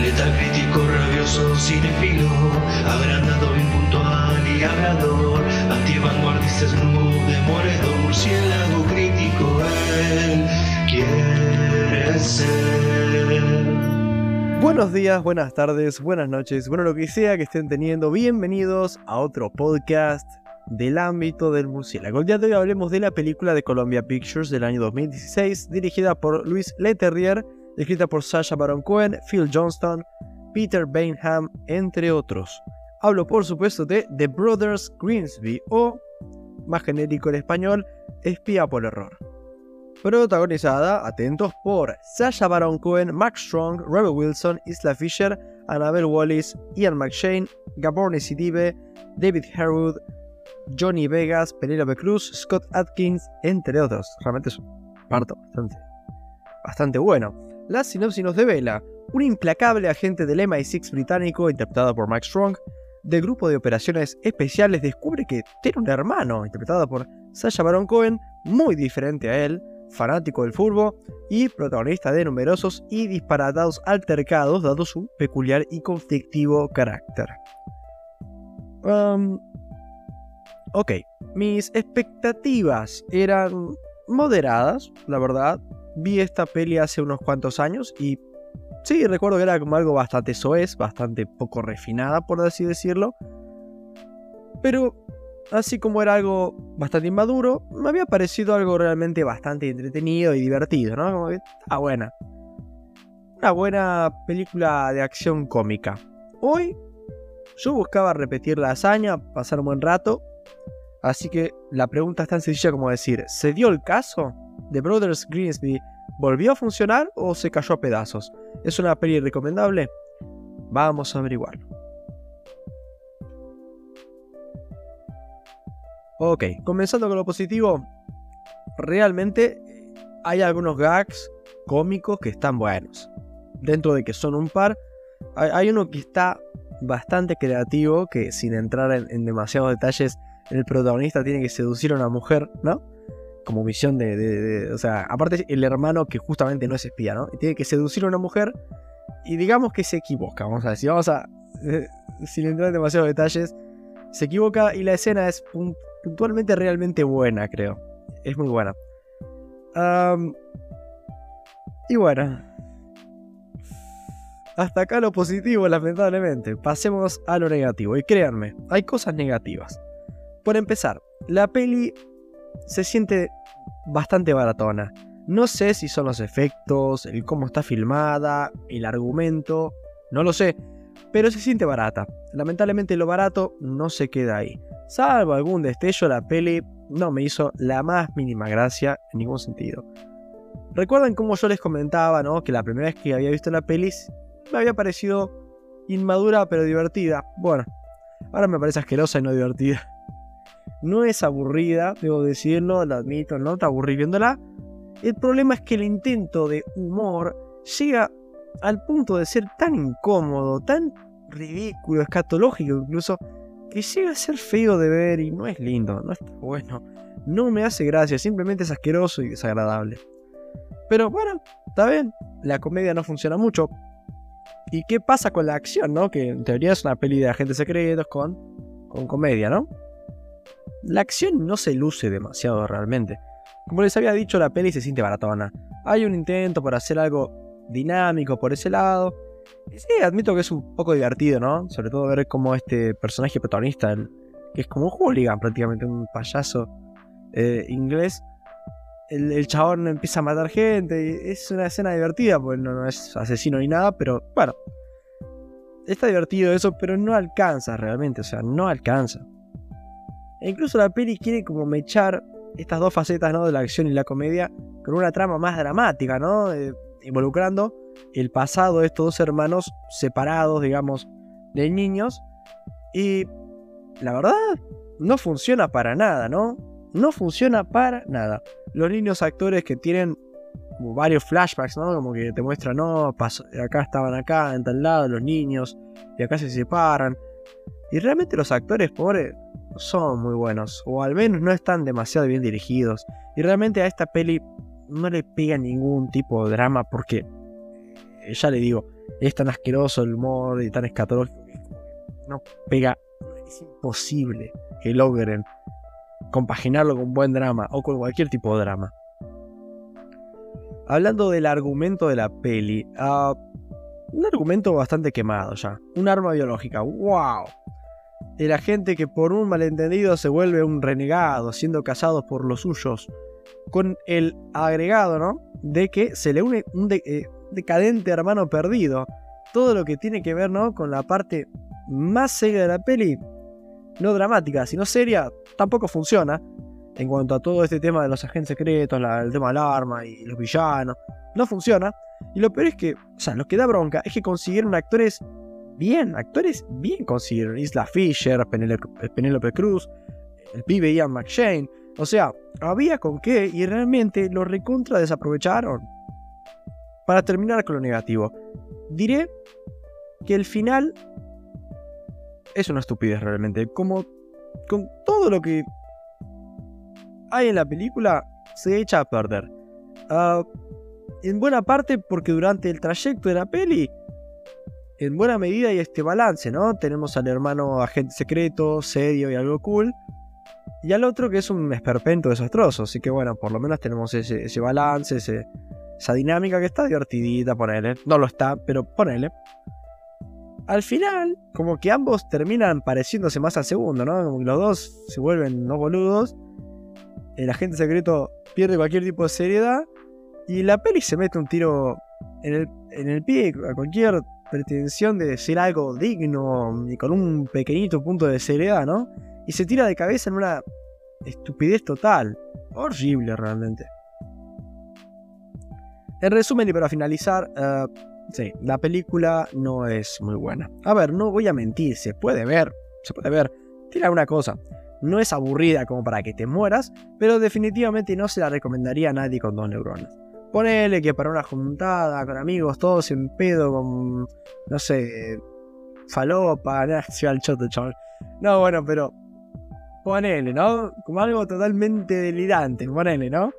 Letal crítico, rabioso, cinefilo, agrandado, impuntual y hablador, antivanguardista, snoop, demoledor, murciélago crítico, él quiere ser. Buenos días, buenas tardes, buenas noches, bueno lo que sea que estén teniendo, bienvenidos a otro podcast del ámbito del murciélago. El día de hoy hablemos de la película de Columbia Pictures del año 2016, dirigida por Luis Leterrier, escrita por Sasha Baron Cohen, Phil Johnston, Peter Bainham, entre otros. Hablo por supuesto de The Brothers Greensby o, más genérico en español, Espía por Error. Protagonizada, atentos, por Sasha Baron Cohen, Max Strong, Rebel Wilson, Isla Fisher, Annabelle Wallis, Ian McShane, Gaborne Sidibe, David Harwood, Johnny Vegas, Penelope Cruz, Scott Atkins, entre otros. Realmente es un parto bastante, bastante bueno. La sinopsis nos devela un implacable agente del MI6 británico, interpretado por Mike Strong, del grupo de operaciones especiales descubre que tiene un hermano, interpretado por Sasha Baron Cohen, muy diferente a él, fanático del fútbol y protagonista de numerosos y disparatados altercados, dado su peculiar y conflictivo carácter. Ok, mis expectativas eran moderadas, la verdad vi esta peli hace unos cuantos años y sí, recuerdo que era como algo bastante soez, bastante poco refinada, por así decirlo. Pero así como era algo bastante inmaduro, me había parecido algo realmente bastante entretenido y divertido, ¿no? Como que está buena. Una buena película de acción cómica. Hoy yo buscaba repetir la hazaña, pasar un buen rato. Así que la pregunta es tan sencilla como decir, ¿se dio el caso? The Brothers Greensby volvió a funcionar o se cayó a pedazos? ¿Es una peli recomendable? Vamos a averiguarlo. Ok, comenzando con lo positivo, realmente hay algunos gags cómicos que están buenos. Dentro de que son un par, hay, uno que está bastante creativo, que sin entrar en, en demasiados detalles, el protagonista tiene que seducir a una mujer, ¿no? como misión de, O sea, aparte el hermano que justamente no es espía, ¿no? Tiene que seducir a una mujer y digamos que se equivoca, vamos a decir. Vamos a... Eh, sin entrar en demasiados detalles, se equivoca y la escena es puntualmente realmente buena, creo. Es muy buena. y bueno. Hasta acá lo positivo, lamentablemente. Pasemos a lo negativo. Y créanme, hay cosas negativas. Por empezar, la peli se siente bastante baratona. No sé si son los efectos, el cómo está filmada, el argumento, no lo sé, pero se siente barata. Lamentablemente lo barato no se queda ahí. Salvo algún destello, la peli no me hizo la más mínima gracia en ningún sentido. Recuerdan cómo yo les comentaba, ¿no? Que la primera vez que había visto la peli me había parecido inmadura pero divertida. Bueno, ahora me parece asquerosa y no divertida. No es aburrida, debo decirlo, lo admito, no te aburrí viéndola. El problema es que el intento de humor llega al punto de ser tan incómodo, tan ridículo, escatológico incluso, que llega a ser feo de ver y no es lindo, no está bueno. No me hace gracia, simplemente es asqueroso y desagradable. Pero bueno, está bien, la comedia no funciona mucho. ¿Y qué pasa con la acción, no? Que en teoría es una peli de agentes secretos con, con comedia, ¿no? La acción no se luce demasiado realmente. Como les había dicho, la peli se siente baratona. Hay un intento por hacer algo dinámico por ese lado. Sí, admito que es un poco divertido, ¿no? Sobre todo ver cómo este personaje protagonista, que es como un hooligan prácticamente, un payaso eh, inglés, el, chabón empieza a matar gente. Y es una escena divertida, porque no es asesino ni nada, pero bueno. Está divertido eso, pero no alcanza realmente, o sea, no alcanza. E incluso la peli quiere como mechar estas dos facetas ¿no? de la acción y la comedia con una trama más dramática, ¿no? Eh, involucrando el pasado de estos dos hermanos separados, digamos, de niños. Y la verdad, no funciona para nada, ¿no? No funciona para nada. Los niños actores que tienen varios flashbacks, ¿no? Como que te muestran, no, acá estaban acá, en tal lado, los niños, y acá se separan. Y realmente los actores, pobres, son muy buenos, o al menos no están demasiado bien dirigidos. Y realmente a esta peli no le pega ningún tipo de drama porque ya le digo, es tan asqueroso el humor y tan escatológico no pega. Es imposible que logren compaginarlo con buen drama o con cualquier tipo de drama. Hablando del argumento de la peli, uh, un argumento bastante quemado ya. Un arma biológica, wow. De la gente que por un malentendido se vuelve un renegado, siendo casados por los suyos. Con el agregado, ¿no? De que se le une un eh, decadente hermano perdido. Todo lo que tiene que ver, ¿no? Con la parte más seria de la peli. No dramática, sino seria, tampoco funciona. En cuanto a todo este tema de los agentes secretos, el tema del arma y los villanos. No funciona. Y lo peor es que, o sea, lo que da bronca es que consiguieron actores bien, actores bien consiguieron. Isla Fisher, Penelope, Cruz, el pibe Ian McShane. O sea, había con qué y realmente lo recontra desaprovecharon. Para terminar con lo negativo, diré que el final es una estupidez realmente. Como con todo lo que hay en la película, se echa a perder. Ah, en buena parte porque durante el trayecto de la peli, en buena medida hay este balance, ¿no? Tenemos al hermano agente secreto, serio y algo cool. Y al otro que es un esperpento desastroso. Así que bueno, por lo menos tenemos ese, balance, esa dinámica que está divertidita, ponele. No lo está, pero ponele. Al final, como que ambos terminan pareciéndose más al segundo, ¿no? Como que los dos se vuelven no boludos. El agente secreto pierde cualquier tipo de seriedad y la peli se mete un tiro en el, en el pie a cualquier pretensión de ser algo digno y con un pequeñito punto de seriedad, ¿no? Y se tira de cabeza en una estupidez total. Horrible realmente. En resumen y para finalizar, uh, sí, la película no es muy buena. A ver, no voy a mentir, se puede ver, se puede ver. Tira una cosa, no es aburrida como para que te mueras, pero definitivamente no se la recomendaría a nadie con dos neuronas. Ponele que para una juntada con amigos, todos en pedo, con, no sé, falopa, nada, al choto, chaval. No, bueno, pero ponele, ¿no? Como algo totalmente delirante, ponele, ¿no?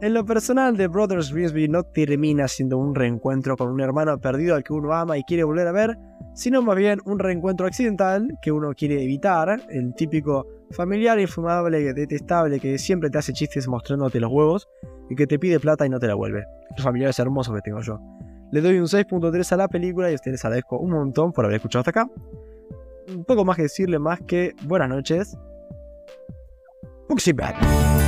En lo personal, The Brothers Grimsby no termina siendo un reencuentro con un hermano perdido al que uno ama y quiere volver a ver, sino más bien un reencuentro accidental que uno quiere evitar, el típico familiar infumable, detestable que siempre te hace chistes mostrándote los huevos y que te pide plata y no te la vuelve. Los familiares hermosos que tengo yo. Le doy un 6.3 a la película y a ustedes agradezco un montón por haber escuchado hasta acá. Un poco más que decirle más que buenas noches. Bad.